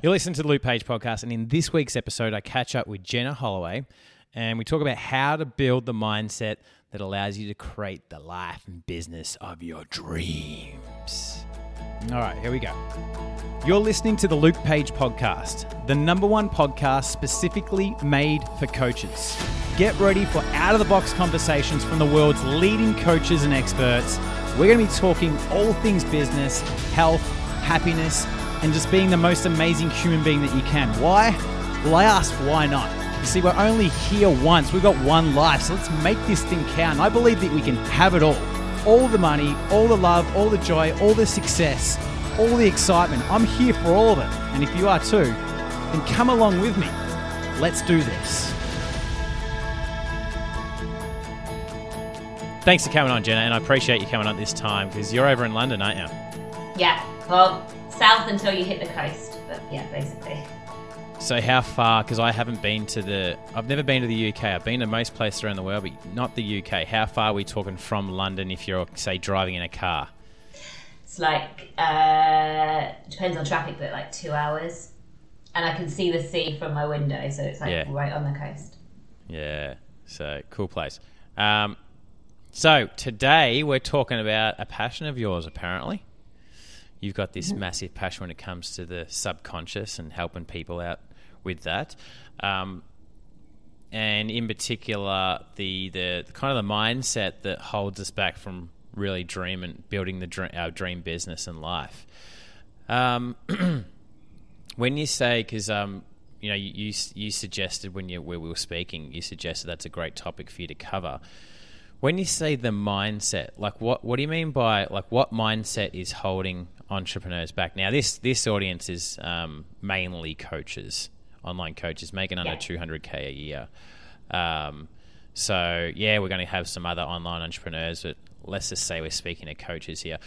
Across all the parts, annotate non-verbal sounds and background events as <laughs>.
You're listening to the Luke Page podcast, and in this week's episode, I catch up with Jenna Holloway, and we talk about how to build the mindset that allows you to create the life and business of your dreams. All right, here we go. You're listening to the Luke Page podcast, the number one podcast specifically made for coaches. Get ready for out of the box conversations from the world's leading coaches and experts. We're going to be talking all things business, health, happiness, and just being the most amazing human being that you can. Why? Well, I ask, why not? You see, we're only here once. We've got one life, so let's make this thing count. I believe that we can have it all all the money, all the love, all the joy, all the success, all the excitement. I'm here for all of it. And if you are too, then come along with me. Let's do this. Thanks for coming on, Jenna, and I appreciate you coming on this time because you're over in London, aren't you? Yeah, well, south until you hit the coast, but yeah, basically. So how far? Because I haven't been to the. I've never been to the UK. I've been to most places around the world, but not the UK. How far are we talking from London if you're, say, driving in a car? It's like uh, depends on traffic, but like two hours, and I can see the sea from my window, so it's like Yeah. right on the coast. Yeah. So cool place. Um, so today we're talking about a passion of yours. Apparently, you've got this massive passion when it comes to the subconscious and helping people out with that. Um, and in particular, the, the the kind of the mindset that holds us back from really dreaming, building the dream, our dream business and life. Um, <clears throat> when you say because um, you know you, you you suggested when you when we were speaking you suggested that's a great topic for you to cover when you say the mindset like what what do you mean by like what mindset is holding entrepreneurs back now this this audience is um, mainly coaches online coaches making under 200k a year um, so yeah we're going to have some other online entrepreneurs but let's just say we're speaking to coaches here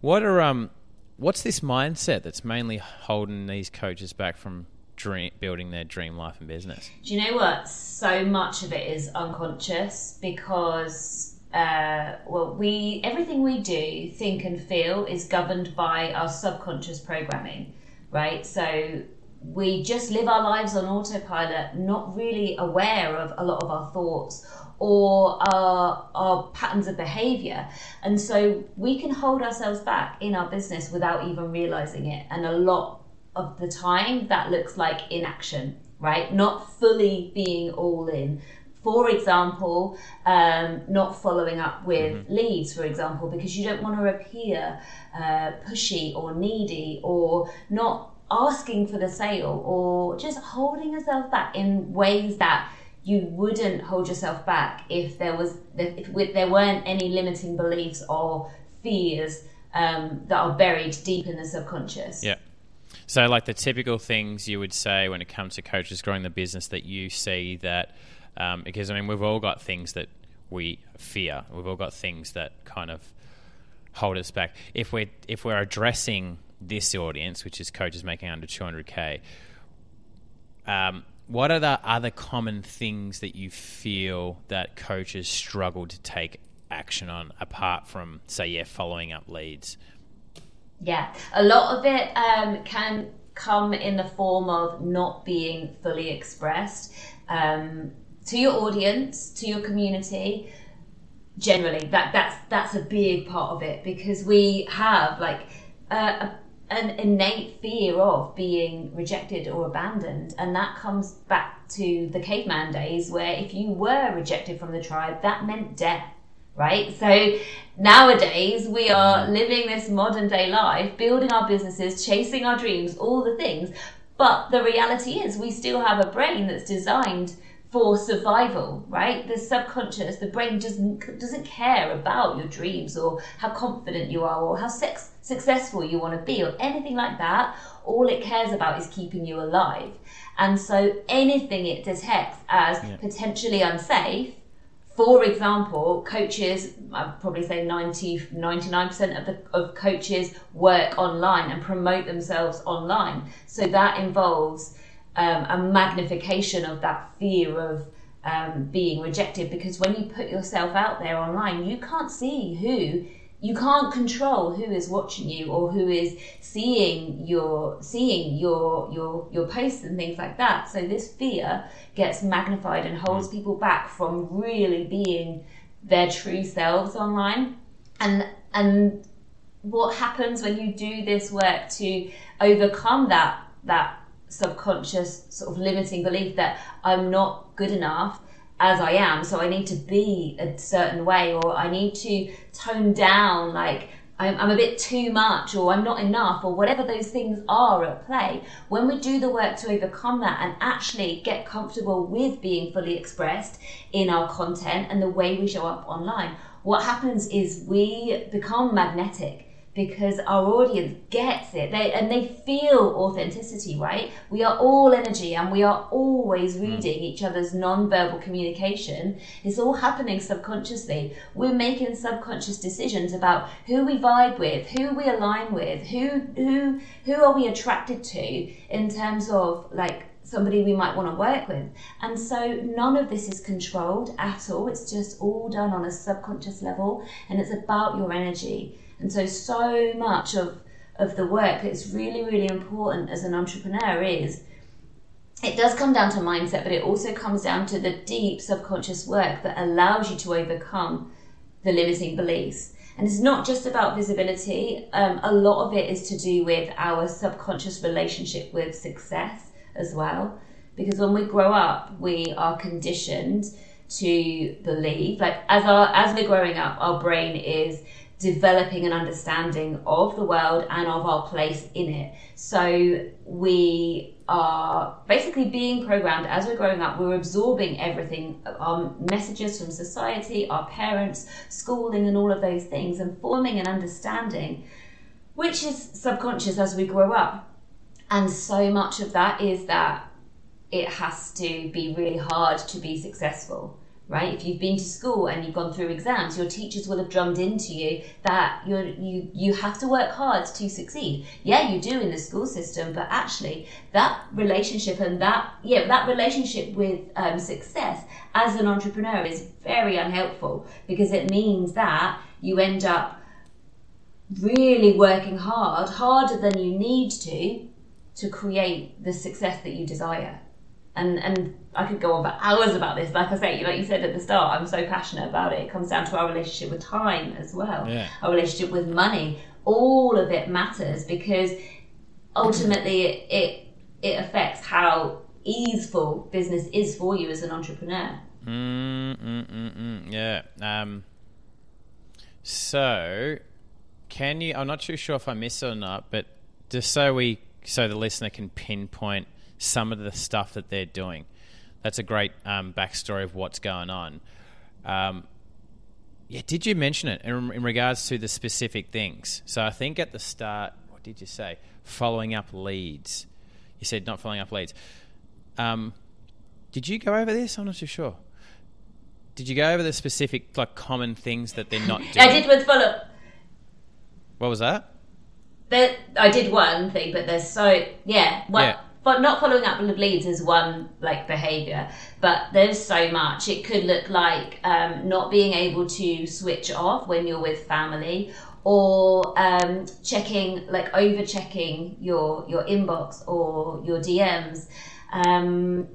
what are um what's this mindset that's mainly holding these coaches back from dream, building their dream life and business? Do you know what? So much of it is unconscious because, uh, well, we everything we do, think and feel is governed by our subconscious programming, right? So we just live our lives on autopilot, not really aware of a lot of our thoughts or our, our patterns of behavior. And so we can hold ourselves back in our business without even realizing it. And a lot of the time that looks like inaction, right? Not fully being all in. For example, um, not following up with leads, for example, because you don't want to appear uh, pushy or needy or not asking for the sale or just holding yourself back in ways that you wouldn't hold yourself back if there was if there weren't any limiting beliefs or fears um, that are buried deep in the subconscious. Yeah. So, like the typical things you would say when it comes to coaches growing the business that you see that, um, because I mean, we've all got things that we fear. We've all got things that kind of hold us back. If we're if we're addressing this audience, which is coaches making under 200k, um, what are the other common things that you feel that coaches struggle to take action on, apart from say, yeah, following up leads? Yeah, a lot of it um, can come in the form of not being fully expressed um, to your audience, to your community. Generally, that that's that's a big part of it because we have like a, a, an innate fear of being rejected or abandoned, and that comes back to the caveman days where if you were rejected from the tribe, that meant death right? So nowadays we are mm. living this modern day life, building our businesses, chasing our dreams, all the things. But the reality is we still have a brain that's designed for survival, right? The subconscious, the brain just doesn't care about your dreams or how confident you are or how sex, successful you want to be or anything like that. All it cares about is keeping you alive. And so anything it detects as potentially unsafe for example, coaches, I'd probably say 90, 99% of the of coaches work online and promote themselves online. So that involves um, a magnification of that fear of um, being rejected. Because when you put yourself out there online, you can't see who you can't control who is watching you or who is seeing your seeing your your your posts and things like that. So this fear gets magnified and holds people back from really being their true selves online. And and what happens when you do this work to overcome that that subconscious sort of limiting belief that I'm not good enough as I am, so I need to be a certain way, or I need to tone down, like I'm, I'm, a bit too much, or I'm not enough, or whatever those things are at play. When we do the work to overcome that and actually get comfortable with being fully expressed in our content and the way we show up online, what happens is we become magnetic because our audience gets it they, and they feel authenticity right we are all energy and we are always hmm. reading each other's non-verbal communication it's all happening subconsciously we're making subconscious decisions about who we vibe with who we align with who who who are we attracted to in terms of like somebody we might want to work with. And so none of this is controlled at all. It's just all done on a subconscious level and it's about your energy. And so, so much of, of the work that's really, really important as an entrepreneur is it does come down to mindset, but it also comes down to the deep subconscious work that allows you to overcome the limiting beliefs. And it's not just about visibility, um, a lot of it is to do with our subconscious relationship with success as well. Because when we grow up, we are conditioned to believe, like as our as we're growing up, our brain is developing an understanding of the world and of our place in it. So we are basically being programmed as we're growing up. We're absorbing everything, our messages from society, our parents, schooling, and all of those things, and forming an understanding, which is subconscious as we grow up. And so much of that is that it has to be really hard to be successful right? If you've been to school and you've gone through exams, your teachers will have drummed into you that you you you have to work hard to succeed. Yeah, you do in the school system, but actually that relationship and that yeah that relationship with um, success as an entrepreneur is very unhelpful because it means that you end up really working hard, harder than you need to, to create the success that you desire and and I could go on for hours about this. Like I say, like you said at the start, I'm so passionate about it. It comes down to our relationship with time as well, yeah. our relationship with money. All of it matters because ultimately it, it, affects how easeful business is for you as an entrepreneur. Mm, mm, mm, mm. yeah. Um, so, can you? I'm not too sure if I missed it or not, but just so we, so the listener can pinpoint some of the stuff that they're doing. That's a great um, backstory of what's going on. Um, yeah, did you mention it in, in, regards to the specific things? So I think at the start, what did you say? Following up leads. You said not following up leads. Um, did you go over this? I'm not too sure. Did you go over the specific, like, common things that they're not doing? I did with follow. What was that? There, I did one thing, but there's so yeah. One, yeah but not following up with leads is one like behavior. But there's so much. It could look like um, not being able to switch off when you're with family or um, checking like over checking your your inbox or your dms um,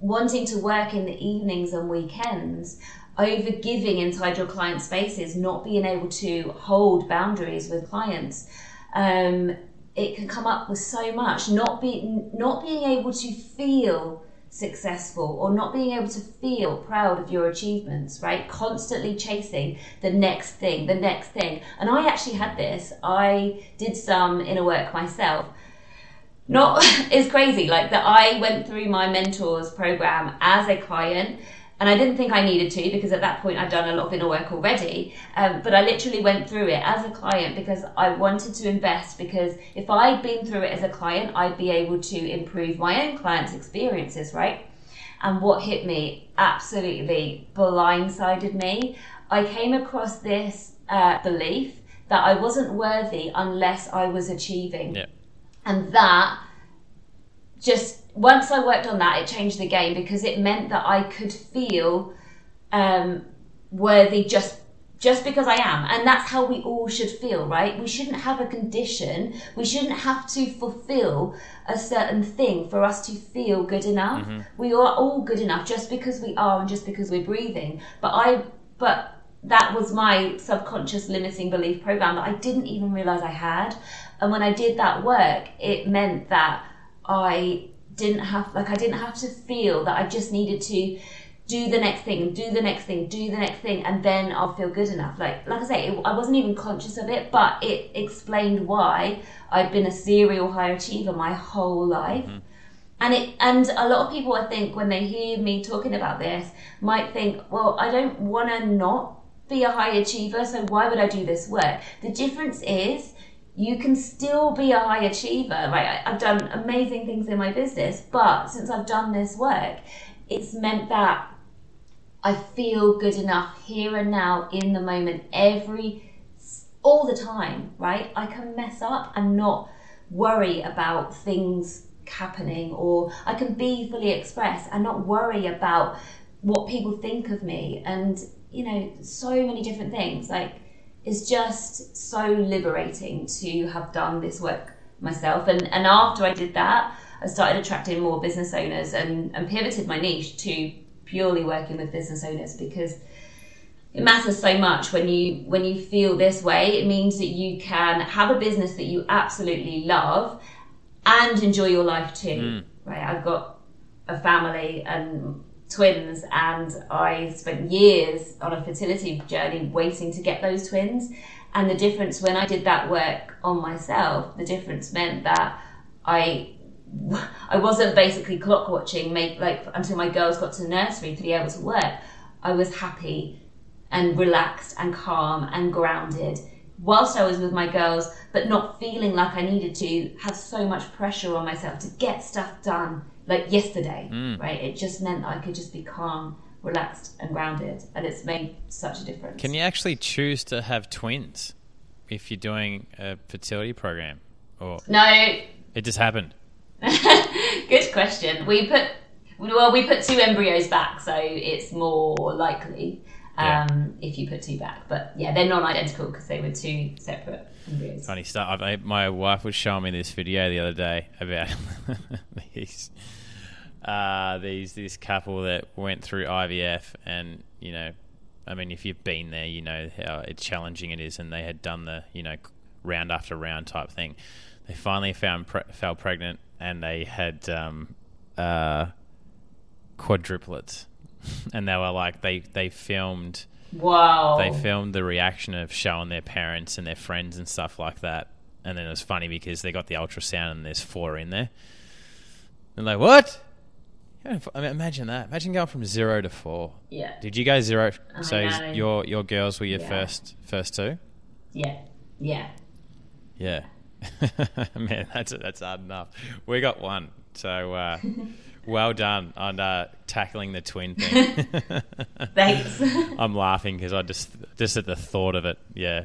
wanting to work in the evenings and weekends over giving inside your client spaces not being able to hold boundaries with clients um, it can come up with so much. Not being not being able to feel successful or not being able to feel proud of your achievements right? Constantly chasing the next thing the next thing. And i actually had this. I did some inner work myself. Not <laughs> is crazy like that i went through my mentors program as a client and I didn't think I needed to because at that point I'd done a lot of inner work already. Um, but I literally went through it as a client because I wanted to invest. Because if I'd been through it as a client, I'd be able to improve my own clients' experiences, right? And what hit me absolutely blindsided me. I came across this uh, belief that I wasn't worthy unless I was achieving. Yeah. And that just once I worked on that, it changed the game because it meant that I could feel um, worthy just just because I am. And that's how we all should feel, right? We shouldn't have a condition. We shouldn't have to fulfill a certain thing for us to feel good enough. Mm-hmm. We are all good enough just because we are and just because we're breathing. But I, but that was my subconscious limiting belief program that I didn't even realize I had. And when I did that work, it meant that I didn't have, like, I didn't have to feel that I just needed to do the next thing, do the next thing, do the next thing, and then I'll feel good enough. Like, like I say, it, I wasn't even conscious of it, but it explained why I'd been a serial high achiever my whole life. Mm-hmm. And it, and a lot of people, I think, when they hear me talking about this, might think, well, I don't want to not be a high achiever, so why would I do this work? The difference is you can still be a high achiever. Right? I've done amazing things in my business, but since I've done this work, it's meant that I feel good enough here and now in the moment, every all the time, right? I can mess up and not worry about things happening, or I can be fully expressed and not worry about what people think of me, and you know, so many different things. Like, it's just so liberating to have done this work myself. And and after I did that, I started attracting more business owners and, and pivoted my niche to purely working with business owners because it matters so much. When you when you feel this way it means that you can have a business that you absolutely love and enjoy your life too. Mm. Right? I've got a family and twins and i spent years on a fertility journey waiting to get those twins and the difference when i did that work on myself the difference meant that i <laughs> I wasn't basically clock watching make like until my girls got to nursery to be able to work. I was happy and relaxed and calm and grounded whilst I was with my girls, but not feeling like I needed to have so much pressure on myself to get stuff done like yesterday. Mm. Right? It just meant that I could just be calm, relaxed, and grounded, and it's made such a difference. Can you actually choose to have twins if you're doing a fertility program, or No, it just happened? <laughs> Good question. We put well, we put two embryos back, so it's more likely Yeah. um, if you put two back. But yeah, they're non-identical because they were two separate embryos. Funny stuff. I, my wife was showing me this video the other day about <laughs> these, uh, these this couple that went through IVF, and you know, I mean, if you've been there, you know how it's challenging it is, and they had done the you know round after round type thing. They finally found pre- fell pregnant, and they had um, uh, quadruplets, and they were like they they filmed Wow. they filmed the reaction of showing their parents and their friends and stuff like that. And then it was funny because they got the ultrasound and there's four in there. And like, what? I mean, imagine that. Imagine going from zero to four. yeah. Did you guys zero? I so know. your your girls were your Yeah. first first two? Yeah. Yeah. Yeah. <laughs> Man, that's that's hard enough. We got one. So uh, <laughs> well done on uh, tackling the twin thing. <laughs> Thanks. <laughs> I'm laughing because I just just at the thought of it. Yeah.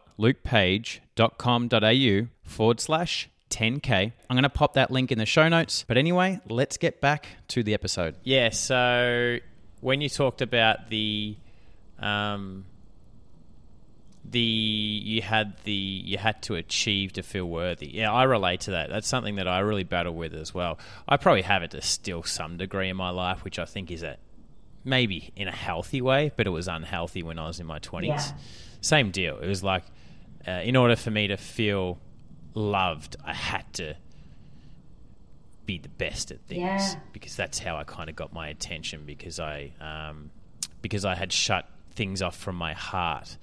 www.lukepage.com.au forward slash 10K. I'm going to pop that link in the show notes. But anyway, let's get back to the episode. Yeah, so when you talked about the. Um, the you had the you had to achieve to feel worthy. Yeah, I relate to that. That's something that I really battle with as well. I probably have it to still some degree in my life, which I think is a maybe in a healthy way, but it was unhealthy when I was in my twenties. Yeah. Same deal. It was like uh, in order for me to feel loved, I had to be the best at things Yeah. because that's how I kind of got my attention because I um, because I had shut things off from my heart.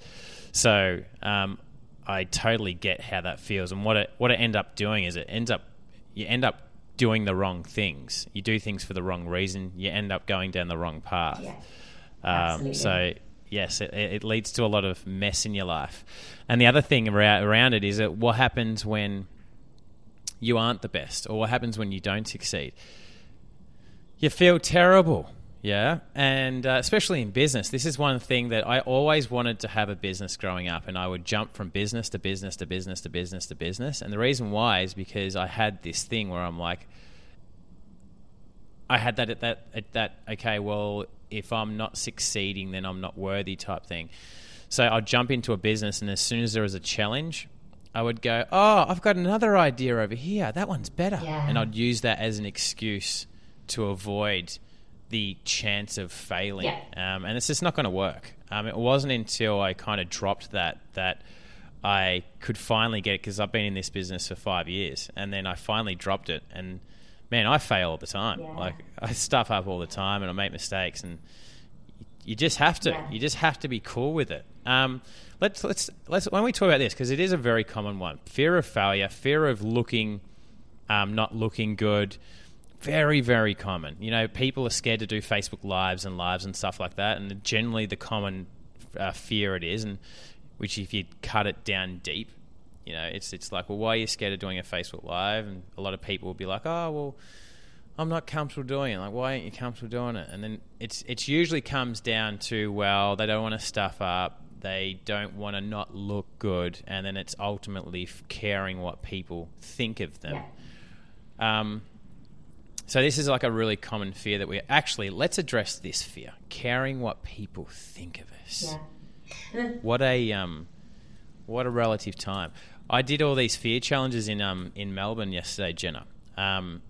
So um, I totally get how that feels, and what it what it end up doing is it ends up you end up doing the wrong things. You do things for the wrong reason. You end up going down the wrong path. Yeah. Um, so yes, it, it leads to a lot of mess in your life. And the other thing around, it is that what happens when you aren't the best, or what happens when you don't succeed? You feel terrible. Yeah, and uh, especially in business, this is one thing that I always wanted to have a business growing up, and I would jump from business to business to business to business to business. And the reason why is because I had this thing where I'm like, I had that at that at that okay, well, if I'm not succeeding, then I'm not worthy type thing. So I'd jump into a business, and as soon as there was a challenge, I would go, oh, I've got another idea over here. That one's better, Yeah. and I'd use that as an excuse to avoid the chance of failing. Yeah. Um, and it's just not going to work. Um, it wasn't until I kind of dropped that that I could finally get it because I've been in this business for five years, and then I finally dropped it. And man, I fail all the time. Yeah. Like I stuff up all the time, and I make mistakes, and you just have to. Yeah. You just have to be cool with it. Um, let's let's let's when we talk about this because it is a very common one: fear of failure, fear of looking um, not looking good. Very, very common. You know, people are scared to do Facebook lives and lives and stuff like that, and generally the common uh, fear it is, and which if you cut it down deep, you know, it's it's like, well, why are you scared of doing a Facebook live? And a lot of people will be like, oh, well, I'm not comfortable doing it. Like, why aren't you comfortable doing it? And then it's it's usually comes down to well, they don't want to stuff up, they don't want to not look good, and then it's ultimately f- caring what people think of them. Yeah. Um, so this is like a really common fear that we actually let's address this fear: caring what people think of us. Yeah. What a um, what a relative time. I did all these fear challenges in um in Melbourne yesterday, Jenna. Um,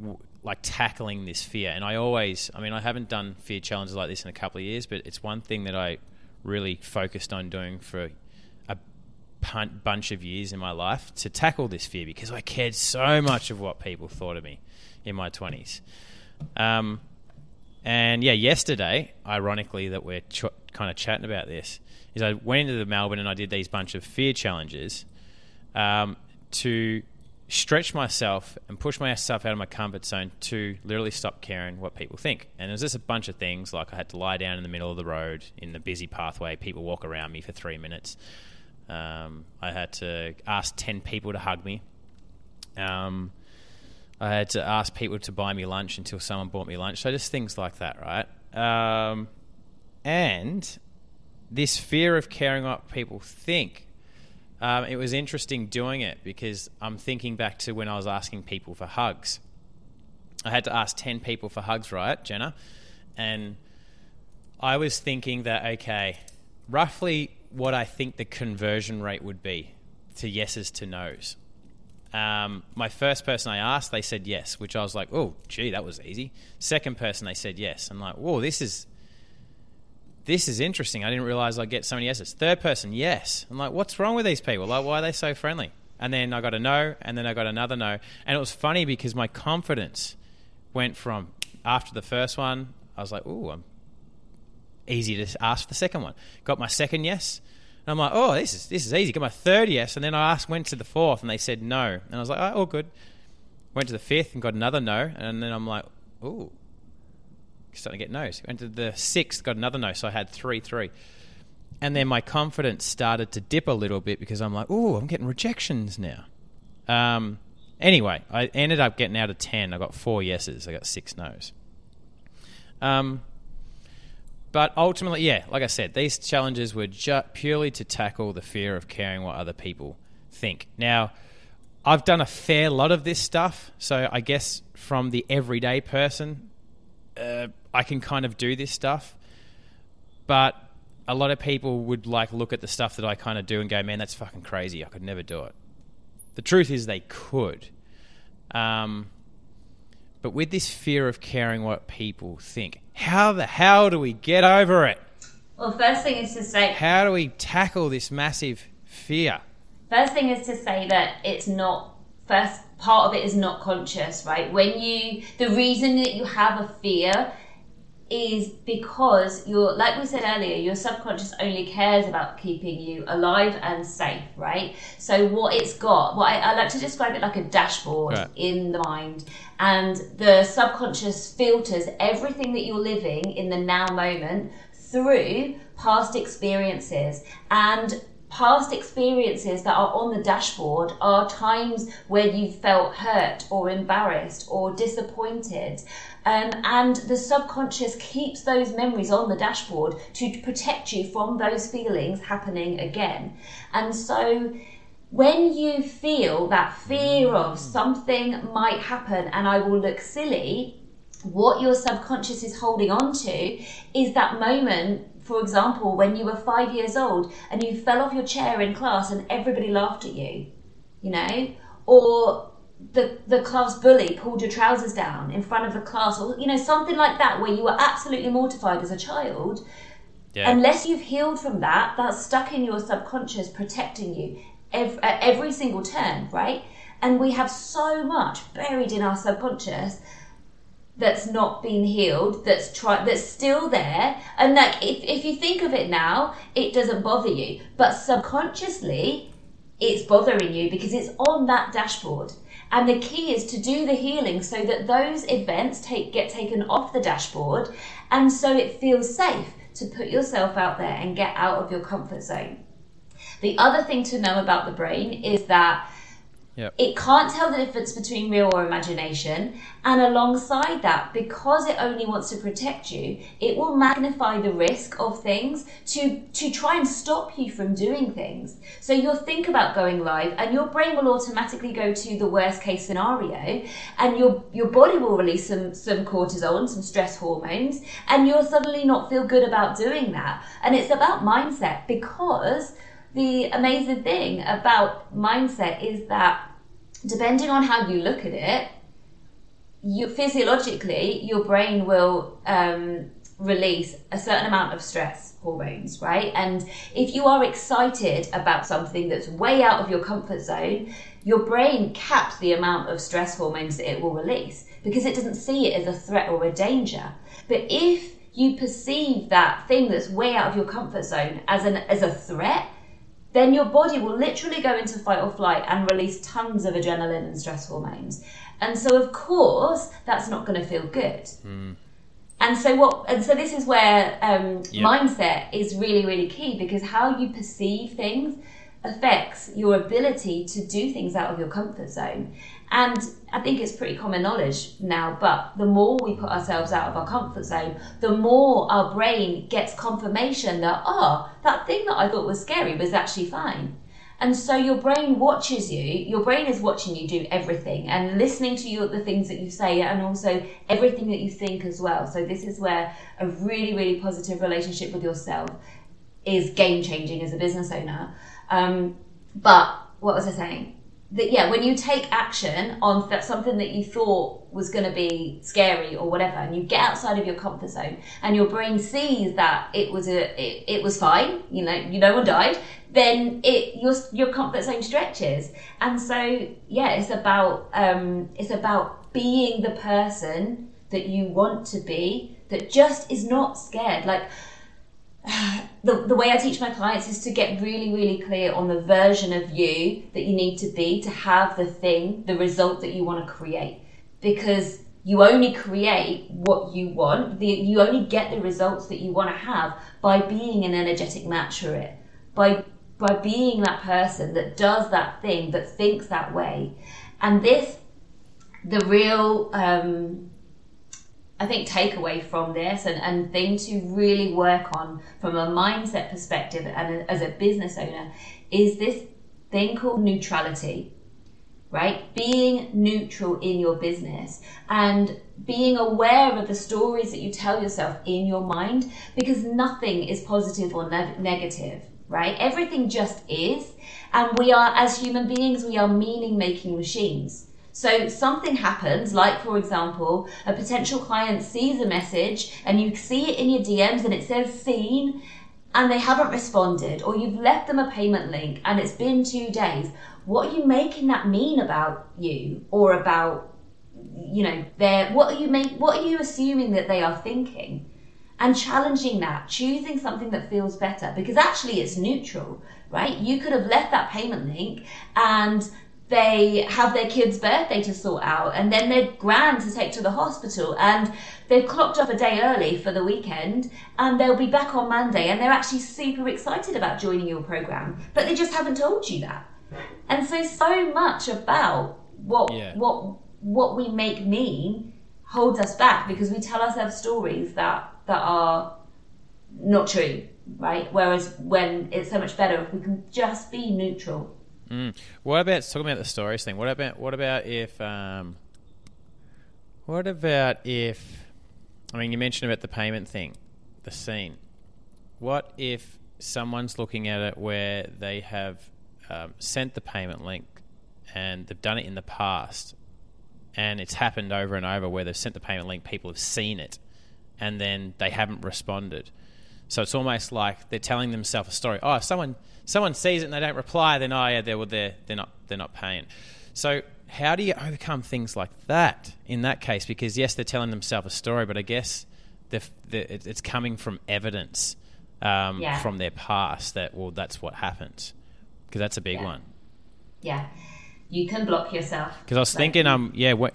w- like tackling this fear, and I always, I mean, I haven't done fear challenges like this in a couple of years, but it's one thing that I really focused on doing for a bunch of years in my life to tackle this fear because I cared so much of what people thought of me in my twenties. Um, and yeah, yesterday, ironically, that we're ch- kind of chatting about this, is I went into the Melbourne and I did these bunch of fear challenges um, to stretch myself and push myself out of my comfort zone to literally stop caring what people think. And there's just a bunch of things like I had to lie down in the middle of the road in the busy pathway, people walk around me for three minutes. Um, I had to ask 10 people to hug me. Um, I had to ask people to buy me lunch until someone bought me lunch. So just things like that, right? Um, and this fear of caring what people think. Um, it was interesting doing it because I'm thinking back to when I was asking people for hugs. I had to ask 10 people for hugs, right, Jenna? And I was thinking that, okay, roughly what I think the conversion rate would be to yeses to nos. Um, my first person I asked, they said yes, which I was like, oh, gee, that was easy. Second person, they said yes. I'm like, whoa, this is this is interesting. I didn't realize I'd get so many yeses. Third person, yes. I'm like, what's wrong with these people? Like, why are they so friendly? And then I got a no, and then I got another no. And it was funny because my confidence went from after the first one, I was like, ooh, I'm easy to ask for the second one. Got my second yes. And I'm like, oh, this is this is easy. Got my third yes, and then I asked, went to the fourth, and they said no, and I was like, oh, all good. Went to the fifth and got another no, and then I'm like, ooh, starting to get no's. Went to the sixth, got another no, so I had three, three. And then my confidence started to dip a little bit because I'm like, oh, I'm getting rejections now. Um, anyway, I ended up getting out of 10. I got four yeses, I got six no's. Um, but ultimately, yeah, like I said, these challenges were ju- purely to tackle the fear of caring what other people think. Now, I've done a fair lot of this stuff, so I guess from the everyday person, uh, I can kind of do this stuff. But a lot of people would like look at the stuff that I kind of do and go, "Man, that's fucking crazy. I could never do it." The truth is, they could. Um, but with this fear of caring what people think, how the hell do we get over it? Well, first thing is to say, How do we tackle this massive fear? First thing is to say that it's not first part of it is not conscious, right? When you the reason that you have a fear is because you're, like we said earlier, your subconscious only cares about keeping you alive and safe, right? So what it's got, what I, I like to describe it like a dashboard Right. in the mind, and the subconscious filters everything that you're living in the now moment through past experiences and past experiences that are on the dashboard are times where you felt hurt or embarrassed or disappointed. Um, and the subconscious keeps those memories on the dashboard to protect you from those feelings happening again. And so when you feel that fear of something might happen and I will look silly, what your subconscious is holding on to is that moment for example, when you were five years old and you fell off your chair in class and everybody laughed at you, you know, or the the class bully pulled your trousers down in front of the class, or you know, something like that, where you were absolutely mortified as a child. Yeah. Unless you've healed from that, that's stuck in your subconscious, protecting you every, at every single turn, right? And we have so much buried in our subconscious that's not been healed that's try that's still there and like if, if you think of it now it doesn't bother you but subconsciously it's bothering you because it's on that dashboard. And the key is to do the healing so that those events take get taken off the dashboard and so it feels safe to put yourself out there and get out of your comfort zone. The other thing to know about the brain is that Yep. It can't tell the difference between real or imagination. And alongside that, because it only wants to protect you, it will magnify the risk of things to, to try and stop you from doing things. So you'll think about going live and your brain will automatically go to the worst case scenario and your, your body will release some, some cortisol some stress hormones and you'll suddenly not feel good about doing that. And it's about mindset because the amazing thing about mindset is that depending on how you look at it, you physiologically your brain will um, release a certain amount of stress hormones, right? And if you are excited about something that's way out of your comfort zone, your brain caps the amount of stress hormones that it will release because it doesn't see it as a threat or a danger. But if you perceive that thing that's way out of your comfort zone as an as a threat, then your body will literally go into fight or flight and release tons of adrenaline and stress hormones. And so, of course, that's not going to feel good. Mm. And so, what? And so, this is where um, mindset is really, really key because how you perceive things affects your ability to do things out of your comfort zone. And I think it's pretty common knowledge now, but the more we put ourselves out of our comfort zone, the more our brain gets confirmation that, oh, that thing that I thought was scary was actually fine. And so your brain watches you, your brain is watching you do everything and listening to you, the things that you say and also everything that you think as well. So this is where a really, really positive relationship with yourself is game changing as a business owner. Um, but what was I saying? that yeah, when you take action on that something that you thought was going to be scary or whatever, and you get outside of your comfort zone, and your brain sees that it was a it, it was fine, you know, you no one died, then it your your comfort zone stretches, and so yeah, it's about um, it's about being the person that you want to be that just is not scared, like <sighs> the, the way I teach my clients is to get really, really clear on the version of you that you need to be to have the thing, the result that you want to create. Because you only create what you want, the, you only get the results that you want to have by being an energetic match for it, by, by being that person that does that thing, that thinks that way. And this, the real um, I think takeaway from this and, and thing to really work on from a mindset perspective and as a business owner is this thing called neutrality, right? Being neutral in your business and being aware of the stories that you tell yourself in your mind because nothing is positive or ne- negative, right? Everything just is. And we are, as human beings, we are meaning making machines so something happens, like for example, a potential client sees a message and you see it in your DMs and it says seen and they haven't responded, or you've left them a payment link and it's been two days. What are you making that mean about you or about you know their what are you make what are you assuming that they are thinking? And challenging that, choosing something that feels better because actually it's neutral, right? You could have left that payment link and they have their kid's birthday to sort out and then they're grand to take to the hospital and they've clocked off a day early for the weekend and they'll be back on Monday and they're actually super excited about joining your program but they just haven't told you that. And so so much about what Yeah. what what we make mean holds us back because we tell ourselves stories that that are not true right? Whereas when it's so much better if we can just be neutral What about talking about the stories thing? What about what about if um, what about if I mean you mentioned about the payment thing, the seen. What if someone's looking at it where they have um, sent the payment link and they've done it in the past, and it's happened over and over where they've sent the payment link, people have seen it, and then they haven't responded. So it's almost like they're telling themselves a story. Oh, if someone someone sees it and they don't reply, then oh yeah, they're well, they're they're not they're not paying. So how do you overcome things like that in that case? Because yes, they're telling themselves a story, but I guess they're, it's coming from evidence um, Yeah. from their past that well, that's what happens. Because that's a big Yeah. one. yeah you can block yourself Because I was Like, thinking, um, yeah, wh-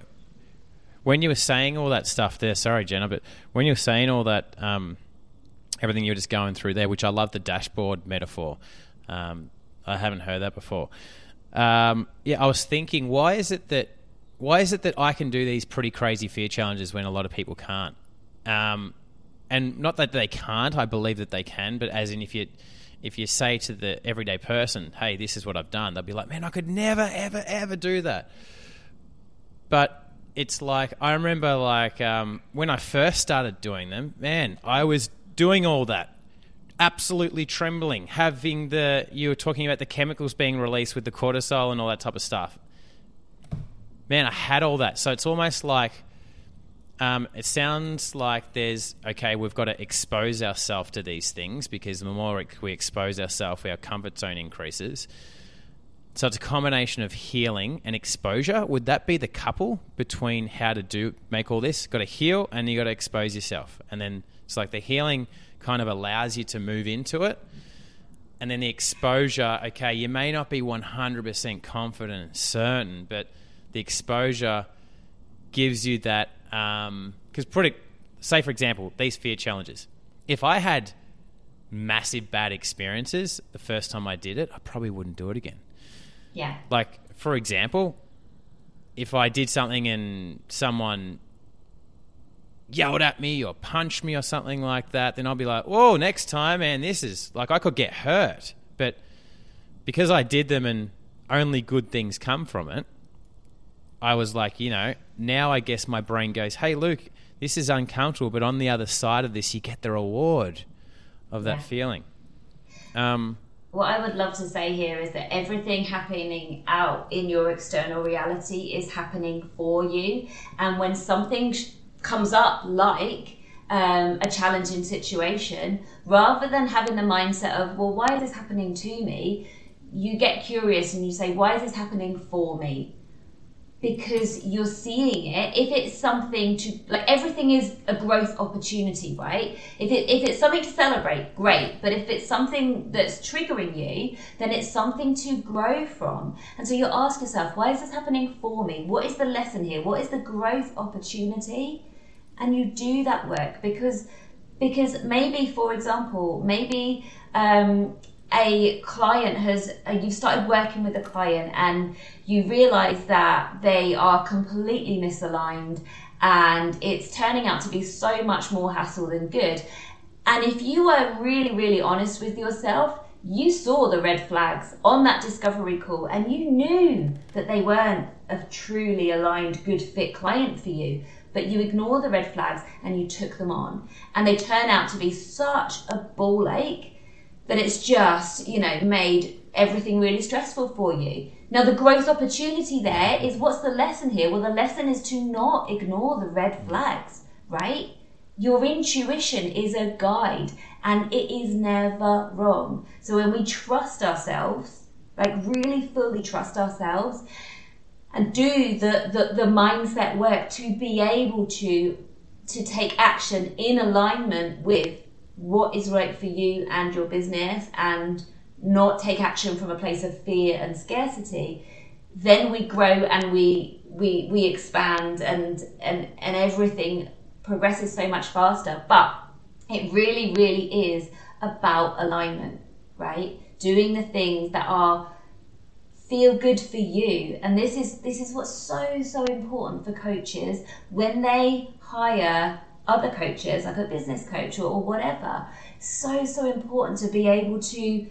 when you were saying all that stuff there, sorry, Jenna, but when you were saying all that, um, everything you're just going through there, which I love the dashboard metaphor. Um, I haven't heard that before. Um, yeah, I was thinking, why is it that why is it that I can do these pretty crazy fear challenges when a lot of people can't? Um, and not that they can't, I believe that they can, but as in if you if you say to the everyday person, "Hey, this is what I've done," they'll be like, "Man, I could never, ever, ever do that." But it's like I remember, like um, when I first started doing them, man, I was doing all that, absolutely trembling, having the you were talking about the chemicals being released with the cortisol and all that type of stuff. Man, I had all that, so it's almost like um, it sounds like there's okay. We've got to expose ourselves to these things because the more we expose ourselves, our comfort zone increases. So it's a combination of healing and exposure. Would that be the couple between how to do make all this? Got to heal and you got to expose yourself, and then it's like the healing kind of allows you to move into it, and then the exposure. Okay, you may not be one hundred percent confident and certain, but the exposure gives you that um, because put it say for example these fear challenges. If i had massive bad experiences the first time i did it i probably wouldn't do it again. Yeah. Like for example if i did something and someone yelled at me or punched me or something like that then i'll be like whoa next time man this is like i could get hurt but because i did them and only good things come from it I was like, you know, now I guess my brain goes, hey, Luke, this is uncomfortable, but on the other side of this, you get the reward of that Yeah. feeling. Um, what I would love to say here is that everything happening out in your external reality is happening for you. And when something sh- comes up, like um, a challenging situation, rather than having the mindset of, well, why is this happening to me? You get curious and you say, why is this happening for me? because you're seeing it. If it's something to like everything is a growth opportunity right? If it if it's something to celebrate great. But if it's something that's triggering you then it's something to grow from. And so you ask yourself why is this happening for me? What is the lesson here? What is the growth opportunity and you do that work because because maybe for example maybe um, a client has uh, you've started working with a client and you realize that they are completely misaligned and it's turning out to be so much more hassle than good. And if you were really really honest with yourself you saw the red flags on that discovery call and you knew that they weren't a truly aligned good fit client for you but you ignore the red flags and you took them on and they turn out to be such a ball ache that it's just, you know, made everything really stressful for you. Now, the growth opportunity there is what's the lesson here? Well, the lesson is to not ignore the red flags, right? Your intuition is a guide and it is never wrong. So, when we trust ourselves, like really fully trust ourselves, and do the, the, the mindset work to be able to to take action in alignment with what is right for you and your business and not take action from a place of fear and scarcity then we grow and we we we expand and and and everything progresses so much faster. But it really, really is about alignment, right? Doing the things that are feel good for you. And this is this is what's so, so important for coaches when they hire other coaches, like a business coach or, or whatever. So, so important to be able to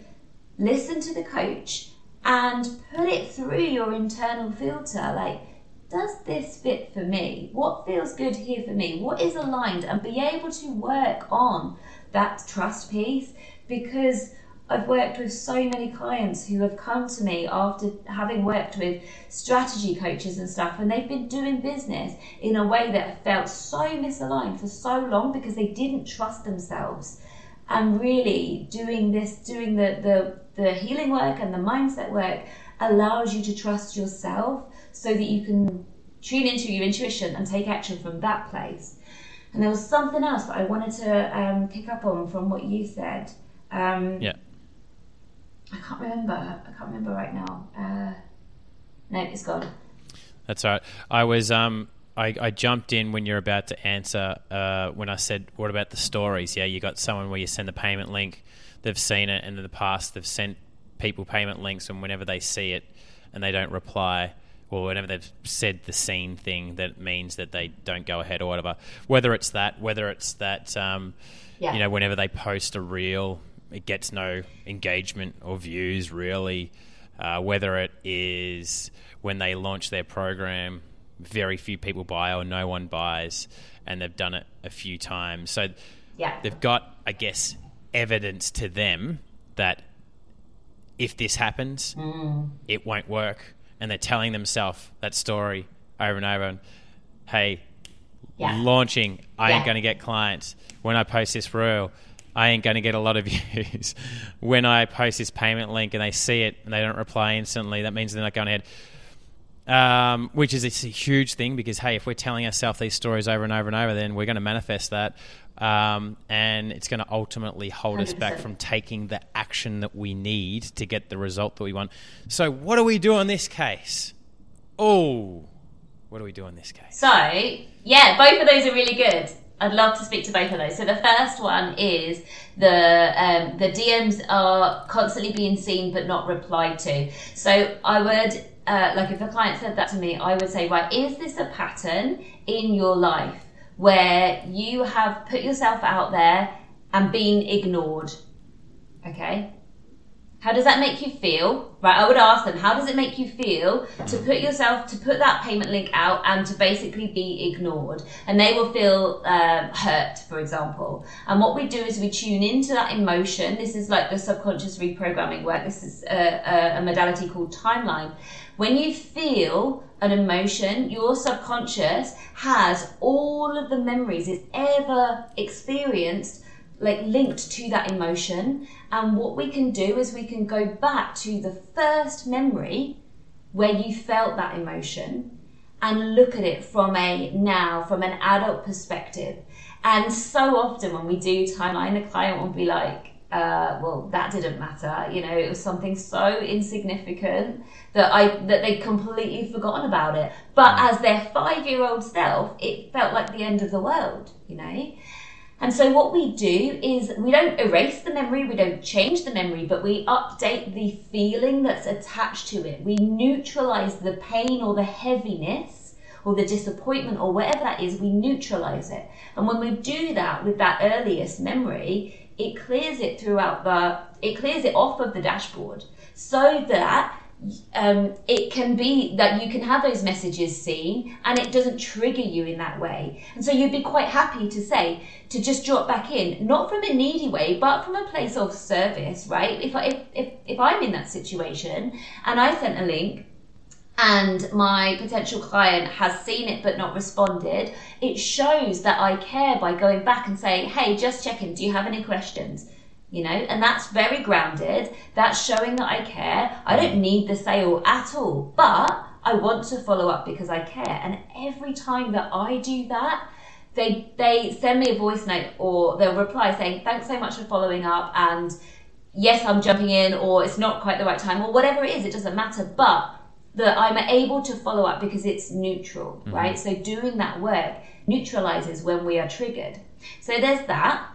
listen to the coach and put it through your internal filter. Like, does this fit for me? What feels good here for me? What is aligned? And be able to work on that trust piece because I've worked with so many clients who have come to me after having worked with strategy coaches and stuff, and they've been doing business in a way that felt so misaligned for so long because they didn't trust themselves. And really, doing this, doing the, the, the healing work and the mindset work allows you to trust yourself so that you can tune into your intuition and take action from that place. And there was something else that I wanted to um, pick up on from what you said. Um, yeah. I can't remember. I can't remember right now. Uh, no, it's gone. That's all right. I was um, I, I jumped in when you're about to answer. Uh, when I said, "What about the stories?" Yeah, you got someone where you send the payment link. They've seen it, and in the past, they've sent people payment links, and whenever they see it, and they don't reply, or whenever they've said the seen thing, that means that they don't go ahead or whatever. Whether it's that, whether it's that, um, Yeah. you know, whenever they post a reel, it gets no engagement or views really. Uh, whether it is when they launch their program, very few people buy or no one buys, and they've done it a few times. So Yeah. they've got, I guess, evidence to them that if this happens, it won't work. And they're telling themselves that story over and over. And hey, Yeah. launching, I ain't going to get clients. When I post this reel, I ain't going to get a lot of <laughs> views. when I post this payment link and they see it and they don't reply instantly, that means they're not going ahead. Um, which is a huge thing because hey, if we're telling ourselves these stories over and over and over, then we're going to manifest that, um, and it's going to ultimately hold us back from taking the action that we need to get the result that we want. So, what do we do in this case? Oh, what do we do in this case? So, yeah, both of those are really good. I'd love to speak to both of those. So the first one is the um, the DMs are constantly being seen but not replied to. So I would uh, like if a client said that to me, I would say, right, is this a pattern in your life where you have put yourself out there and been ignored? Okay. How does that make you feel? Right, I would ask them, how does it make you feel to put yourself, to put that payment link out and to basically be ignored? And they will feel um, hurt, for example. And what we do is we tune into that emotion. This is like the subconscious reprogramming work. This is a, a, a modality called timeline. When you feel an emotion, your subconscious has all of the memories it's ever experienced like linked to that emotion. And what we can do is we can go back to the first memory where you felt that emotion and look at it from a now from an adult perspective. And so often when we do timeline the client will be like uh, well that didn't matter. You know it was something so insignificant that i that they'd completely forgotten about it. But as their five year old self it felt like the end of the world you know and so what we do is we don't erase the memory, we don't change the memory, but we update the feeling that's attached to it. We neutralize the pain or the heaviness or the disappointment or whatever that is, we neutralize it. And when we do that with that earliest memory, it clears it throughout the, it clears it off of the dashboard so that um, it can be that you can have those messages seen and it doesn't trigger you in that way. And so you'd be quite happy to say, to just drop back in, not from a needy way, but from a place of service, right? If, I, if, if, if I'm in that situation and I sent a link and my potential client has seen it but not responded, it shows that I care by going back and saying, hey, just checking, do you have any questions? You know, and that's very grounded. That's showing that I care. I don't need the sale at all, but I want to follow up because I care. And every time that I do that, they they send me a voice note or they'll reply saying, Thanks so much for following up and yes, I'm jumping in or it's not quite the right time or whatever it is, it doesn't matter. But that I'm able to follow up because it's neutral, mm-hmm. right? So doing that work neutralizes when we are triggered. So there's that.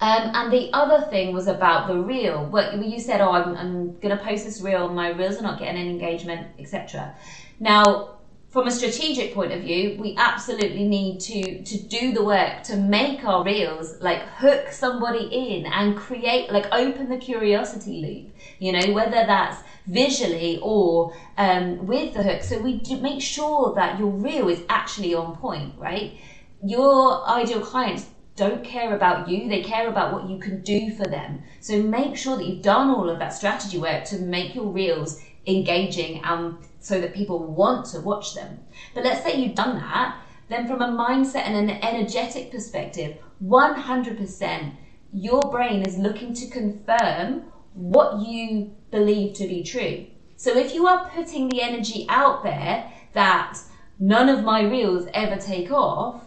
Um, and the other thing was about the reel. What you said, oh, I'm, I'm going to post this reel, my reels are not getting any engagement, etc. Now, from a strategic point of view, we absolutely need to to do the work to make our reels like hook somebody in and create like open the curiosity loop. You know, whether that's visually or um, with the hook. So we do make sure that your reel is actually on point, right? Your ideal clients don't care about you, they care about what you can do for them. So make sure that you've done all of that strategy work to make your reels engaging and so that people want to watch them. But let's say you've done that, then from a mindset and an energetic perspective, 100% your brain is looking to confirm what you believe to be true. So if you are putting the energy out there that none of my reels ever take off,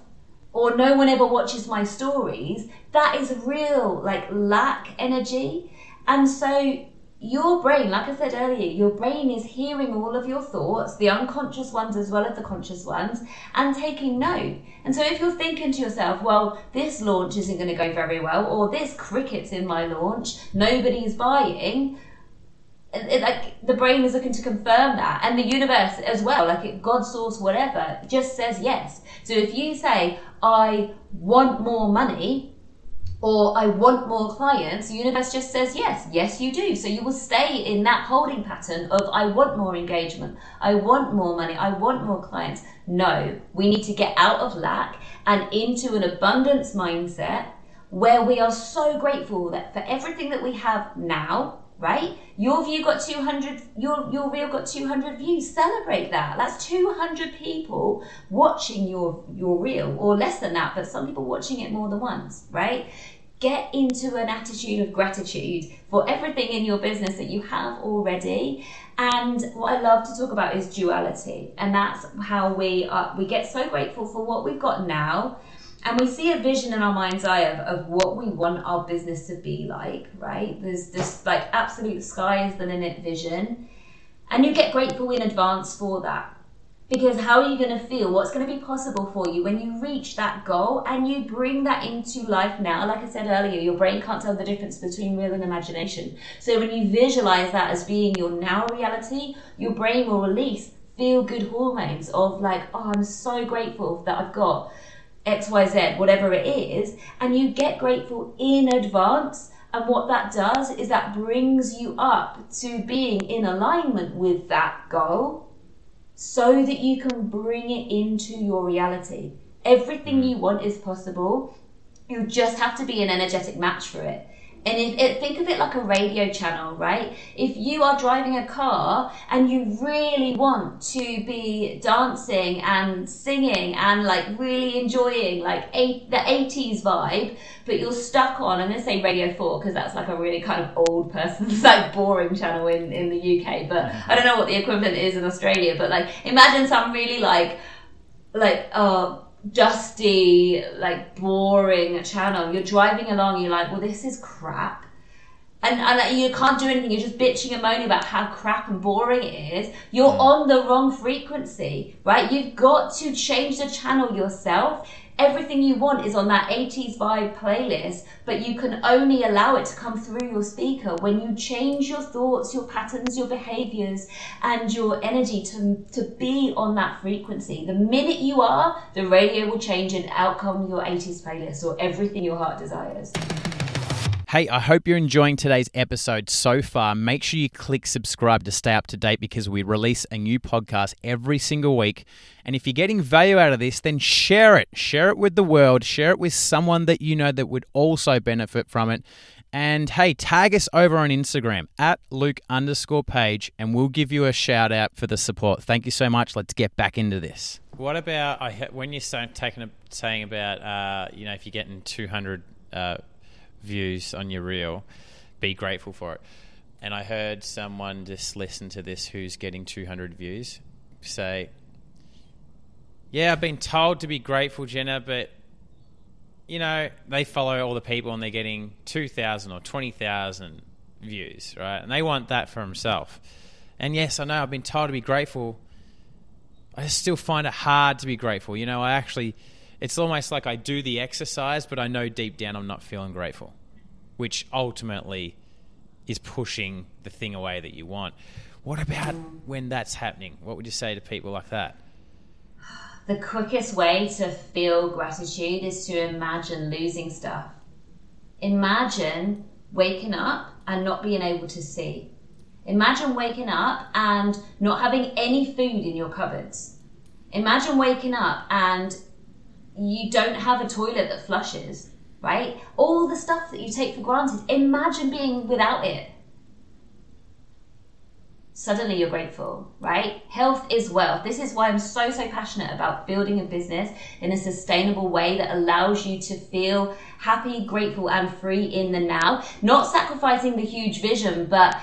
or no one ever watches my stories, that is real, like lack energy. And so your brain, like I said earlier, your brain is hearing all of your thoughts, the unconscious ones as well as the conscious ones, and taking note. And so if you're thinking to yourself, well, this launch isn't going to go very well, or this cricket's in my launch, nobody's buying, it, like the brain is looking to confirm that, and the universe as well, like it, God source, whatever, just says yes. So if you say, I want more money, or I want more clients, the universe just says yes, yes, you do. So you will stay in that holding pattern of I want more engagement, I want more money, I want more clients. No, we need to get out of lack and into an abundance mindset where we are so grateful that for everything that we have now, right? Your view got 200, your, your reel got 200 views. Celebrate that. That's 200 people watching your, your reel, or less than that, but some people watching it more than once, right? Get into an attitude of gratitude for everything in your business that you have already. And what I love to talk about is duality. And that's how we are, we get so grateful for what we've got now and we see a vision in our mind's eye of, of what we want our business to be like, right? There's this like absolute sky is the limit vision. And you get grateful in advance for that. Because how are you going to feel? What's going to be possible for you when you reach that goal and you bring that into life now? Like I said earlier, your brain can't tell the difference between real and imagination. So when you visualize that as being your now reality, your brain will release feel good hormones of like, oh, I'm so grateful that I've got XYZ, whatever it is, and you get grateful in advance. And what that does is that brings you up to being in alignment with that goal so that you can bring it into your reality. Everything mm. you want is possible. You just have to be an energetic match for it. And if, if, think of it like a radio channel, right? If you are driving a car and you really want to be dancing and singing and like really enjoying like eight, the 80s vibe, but you're stuck on, I'm going to say Radio 4 because that's like a really kind of old person's <laughs> like boring channel in, in the UK, but. I don't know what the equivalent is in Australia, but like imagine some really like, like, uh, dusty, like boring channel. You're driving along, you're like, well, this is crap. And, and you can't do anything. You're just bitching and moaning about how crap and boring it is. You're mm. on the wrong frequency, right? You've got to change the channel yourself everything you want is on that 80s vibe playlist, but you can only allow it to come through your speaker when you change your thoughts, your patterns, your behaviors, and your energy to, to be on that frequency. The minute you are, the radio will change and out come your 80s playlist or everything your heart desires. Hey, I hope you're enjoying today's episode so far. Make sure you click subscribe to stay up to date because we release a new podcast every single week. And if you're getting value out of this, then share it. Share it with the world. Share it with someone that you know that would also benefit from it. And hey, tag us over on Instagram at Luke underscore page, and we'll give you a shout out for the support. Thank you so much. Let's get back into this. What about when you're taking a, saying about uh, you know if you're getting 200 uh, views on your reel, be grateful for it. And I heard someone just listen to this who's getting 200 views say, Yeah, I've been told to be grateful, Jenna, but you know, they follow all the people and they're getting 2,000 or 20,000 views, right? And they want that for themselves. And yes, I know I've been told to be grateful. I still find it hard to be grateful. You know, I actually, it's almost like I do the exercise, but I know deep down I'm not feeling grateful, which ultimately is pushing the thing away that you want. What about when that's happening? What would you say to people like that? The quickest way to feel gratitude is to imagine losing stuff. Imagine waking up and not being able to see. Imagine waking up and not having any food in your cupboards. Imagine waking up and you don't have a toilet that flushes, right? All the stuff that you take for granted. Imagine being without it suddenly you're grateful, right? Health is wealth. This is why I'm so, so passionate about building a business in a sustainable way that allows you to feel happy, grateful, and free in the now. Not sacrificing the huge vision, but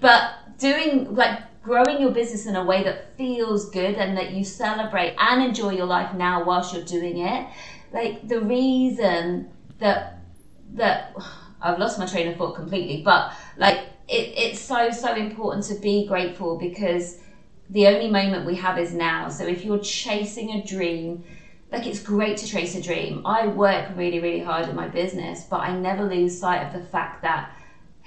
but doing like growing your business in a way that feels good and that you celebrate and enjoy your life now whilst you're doing it. Like the reason that that <sighs> I've lost my train of thought completely, but like it, it's so so important to be grateful because the only moment we have is now so if you're chasing a dream like it's great to chase a dream i work really really hard in my business but i never lose sight of the fact that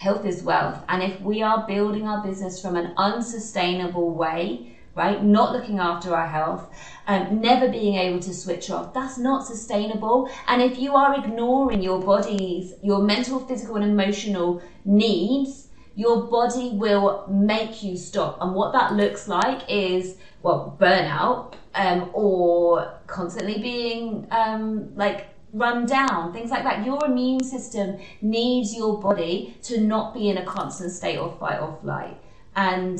health is wealth and if we are building our business from an unsustainable way right not looking after our health um, never being able to switch off that's not sustainable and if you are ignoring your body's your mental physical and emotional needs your body will make you stop. And what that looks like is, well, burnout um, or constantly being um, like run down, things like that. Your immune system needs your body to not be in a constant state of fight or flight. And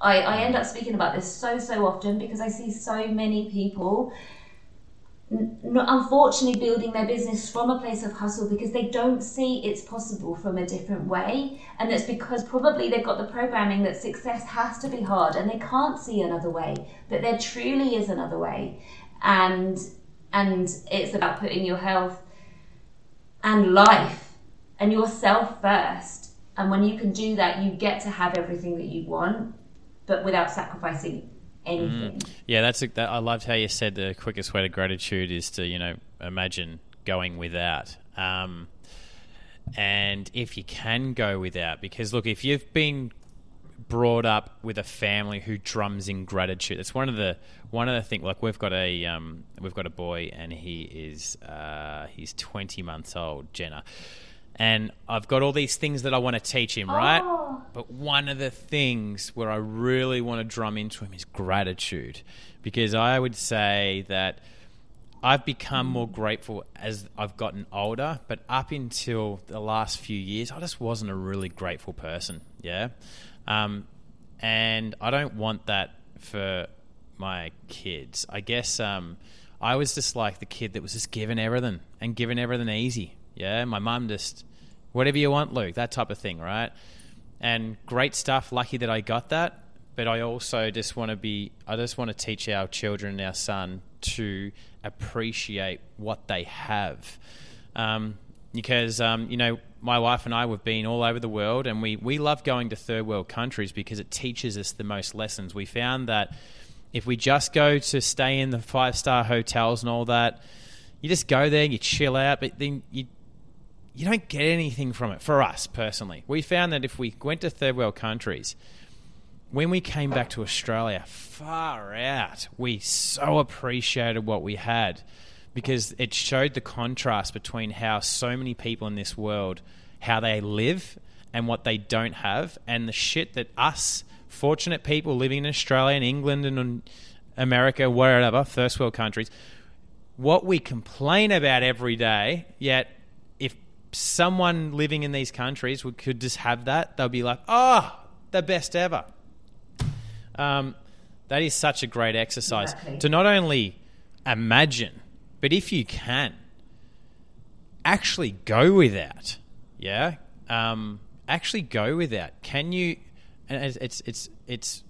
I, I end up speaking about this so, so often because I see so many people unfortunately building their business from a place of hustle because they don't see it's possible from a different way and that's because probably they've got the programming that success has to be hard and they can't see another way but there truly is another way and and it's about putting your health and life and yourself first and when you can do that you get to have everything that you want but without sacrificing anything. Mm. Yeah, that's a, that, I loved how you said the quickest way to gratitude is to you know imagine going without. Um, and if you can go without, because look, if you've been brought up with a family who drums in gratitude, it's one of the one of the things. Like we've got a um, we've got a boy, and he is uh, he's twenty months old, Jenna and I've got all these things that I want to teach him, right? Oh. But one of the things where I really want to drum into him is gratitude, because I would say that I've become more grateful as I've gotten older, but up until the last few years, I just wasn't a really grateful person, yeah? Um, and I don't want that for my kids. I guess um, I was just like the kid that was just given everything and given everything easy. Yeah, my mum just whatever you want, Luke, that type of thing, right? And great stuff. Lucky that I got that. But I also just want to be, I just want to teach our children, our son, to appreciate what they have. Um, because, um, you know, my wife and I, we've been all over the world and we, we love going to third world countries because it teaches us the most lessons. We found that if we just go to stay in the five star hotels and all that, you just go there, you chill out, but then you you don't get anything from it for us personally. We found that if we went to third world countries, when we came back to Australia, far out, we so appreciated what we had because it showed the contrast between how so many people in this world how they live and what they don't have and the shit that us fortunate people living in Australia and England and America wherever first world countries what we complain about every day yet if someone living in these countries would, could just have that, they'll be like, oh, the best ever. Um, that is such a great exercise exactly. to not only imagine, but if you can, actually go without. Yeah, um, actually go without. Can you? And it's it's it's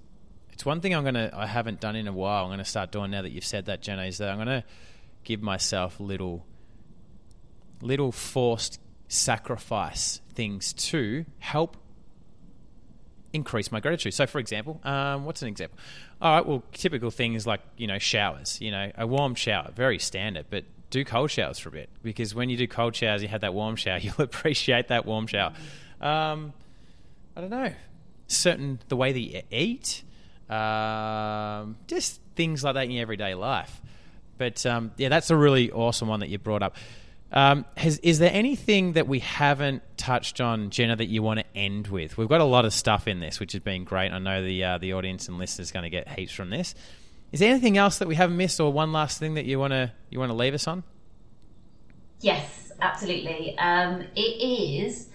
it's, one thing I'm gonna I haven't done in a while. I'm gonna start doing now that you've said that, Jenna. Is that I'm gonna give myself little little forced sacrifice things to help increase my gratitude. So, for example, um, what's an example? All right, well, typical things like you know showers. You know, a warm shower, very standard, but do cold showers for a bit because when you do cold showers, you have that warm shower. <laughs> You'll appreciate that warm shower. Um, I don't know, certain the way that you eat, um, just things like that in your everyday life. But um, yeah, that's a really awesome one that you brought up. Um, has, is there anything that we haven't touched on, Jenna, that you want to end with? We've got a lot of stuff in this, which has been great. I know the uh, the audience and listeners going to get heaps from this. Is there anything else that we haven't missed, or one last thing that you want to you want to leave us on? Yes, absolutely. Um, it is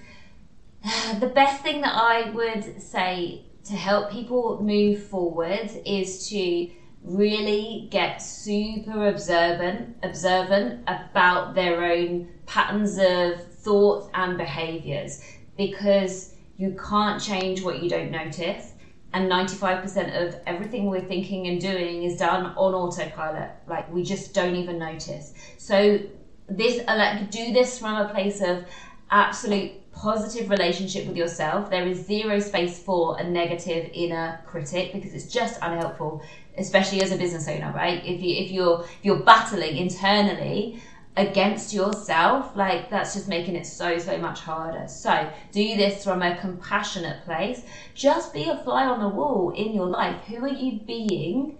<sighs> the best thing that I would say to help people move forward is to really get super observant observant about their own patterns of thoughts and behaviors because you can't change what you don't notice. And 95% of everything we're thinking and doing is done on autopilot. Like we just don't even notice. So this uh, like do this from a place of absolute positive relationship with yourself. There is zero space for a negative inner critic because it's just unhelpful, especially as a business owner, right? If you if you're if you're battling internally against yourself, like that's just making it so so much harder. So do this from a compassionate place. Just be a fly on the wall in your life. Who are you being?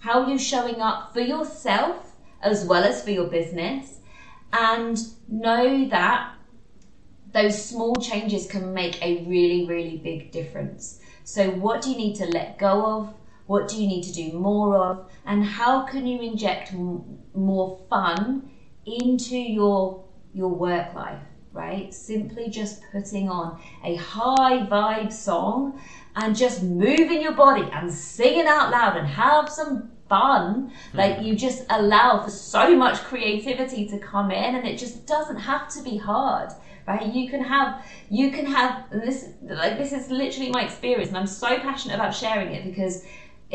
How are you showing up for yourself as well as for your business? And know that those small changes can make a really, really big difference. So, what do you need to let go of? What do you need to do more of? And how can you inject m- more fun into your your work life? Right? Simply just putting on a high vibe song and just moving your body and singing out loud and have some fun. Hmm. Like you just allow for so much creativity to come in and it just doesn't have to be hard right you can have you can have this like this is literally my experience and i'm so passionate about sharing it because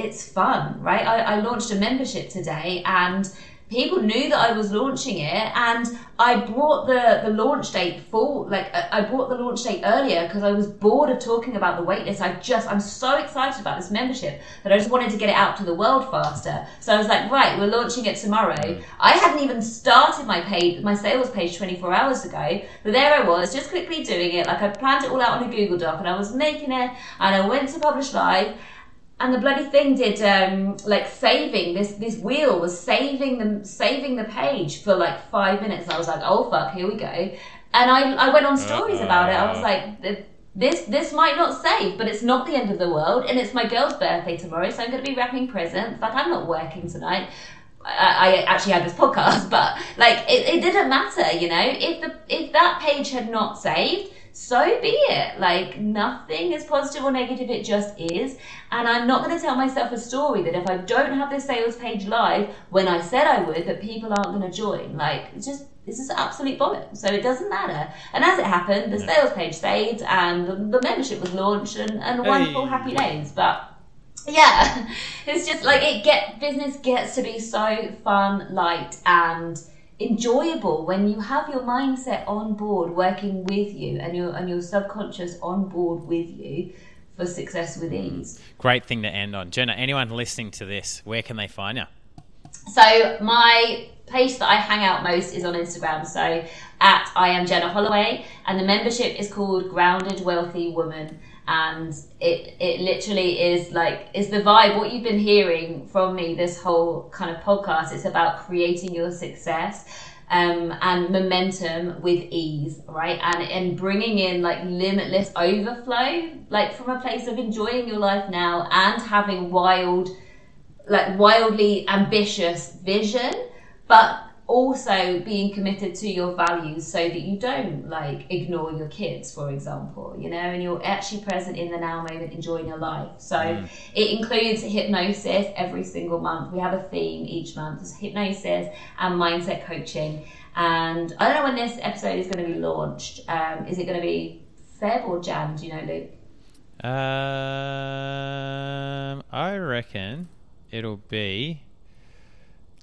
it's fun right i, I launched a membership today and people knew that I was launching it and I brought the, the launch date full, like I brought the launch date earlier because I was bored of talking about the waitlist. I just, I'm so excited about this membership that I just wanted to get it out to the world faster. So I was like, right, we're launching it tomorrow. I hadn't even started my page, my sales page 24 hours ago, but there I was just quickly doing it. Like I planned it all out on a Google Doc and I was making it and I went to publish live and the bloody thing did um, like saving this this wheel was saving the saving the page for like five minutes. I was like, oh fuck, here we go. And I I went on stories about it. I was like, this this might not save, but it's not the end of the world, and it's my girl's birthday tomorrow, so I'm going to be wrapping presents. Like I'm not working tonight. I, I actually had this podcast, <laughs> but like it, it didn't matter, you know. If the if that page had not saved so be it. Like nothing is positive or negative, it just is. And I'm not going to tell myself a story that if I don't have this sales page live when I said I would, that people aren't going to join. Like it's just this is absolute bollocks. So it doesn't matter. And as it happened, the sales page stayed and the, the membership was launched and, and hey. wonderful happy days. But yeah, <laughs> it's just like it get business gets to be so fun, light, and enjoyable when you have your mindset on board working with you and your and your subconscious on board with you for success with mm. ease. Great thing to end on. Jenna, anyone listening to this, where can they find you? So my place that I hang out most is on Instagram. So at I am Jenna Holloway and the membership is called Grounded Wealthy Woman and it it literally is like is the vibe what you've been hearing from me this whole kind of podcast it's about creating your success um, and momentum with ease right? And and bringing in like limitless overflow like from a place of enjoying your life now and having wild like wildly ambitious vision. But also being committed to your values so that you don't like ignore your kids for example you know and you're actually present in the now moment enjoying your life. So mm. it includes hypnosis every single month. We have a theme each month. It's hypnosis and mindset coaching. And i don't know when this episode is going to be launched. Um, is it going to be feb or jan? Do you know luke? Um, i reckon it'll be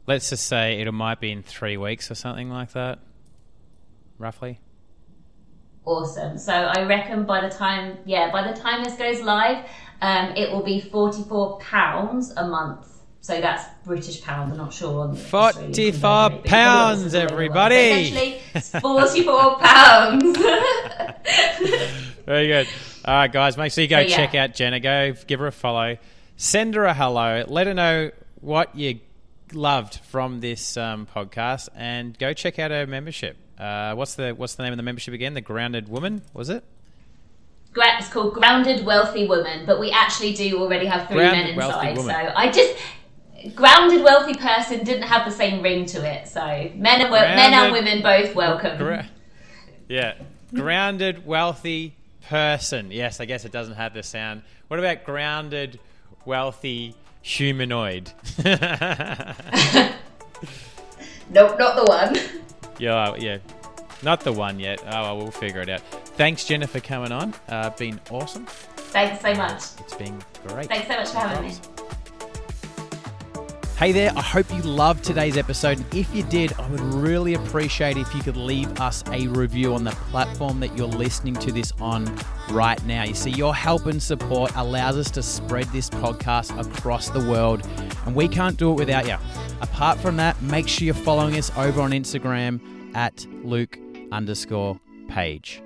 let's just say it might be in three weeks or something like that, roughly. Awesome. So I reckon by the time, yeah, by the time this goes live, um, it will be forty-four pounds a month. So that's British pound. I'm not sure. On Forty-four pounds, everybody. Essentially, forty-four <laughs> pounds. Very good. All right, guys, make sure you go So, yeah. check out Jenna. Go give her a follow. Send her a hello. Let her know what you loved from this um, podcast, and go check out her membership. Uh, what's the What's the name of the membership again? The Grounded Woman was it? It's called Grounded Wealthy Woman, but we actually do already have three Grounded men inside. So I just grounded wealthy person didn't have the same ring to it. So men and wo- men and women both welcome. Gra- yeah, grounded, wealthy person. Yes, I guess it doesn't have the sound. What about grounded, wealthy humanoid? <laughs> Nope, not the one. yeah, yeah, not the one yet. Oh, well, we'll figure it out. Thanks, Jenna, for coming on. Uh, been awesome. Thanks so much. It's been great. Thanks so much for having me. Hey there, I hope you loved today's episode. If you did, I would really appreciate if you could leave us a review on the platform that you're listening to this on right now. You see, your help and support allows us to spread this podcast across the world, and we can't do it without you. Apart from that, make sure you're following us over on Instagram at Luke underscore page.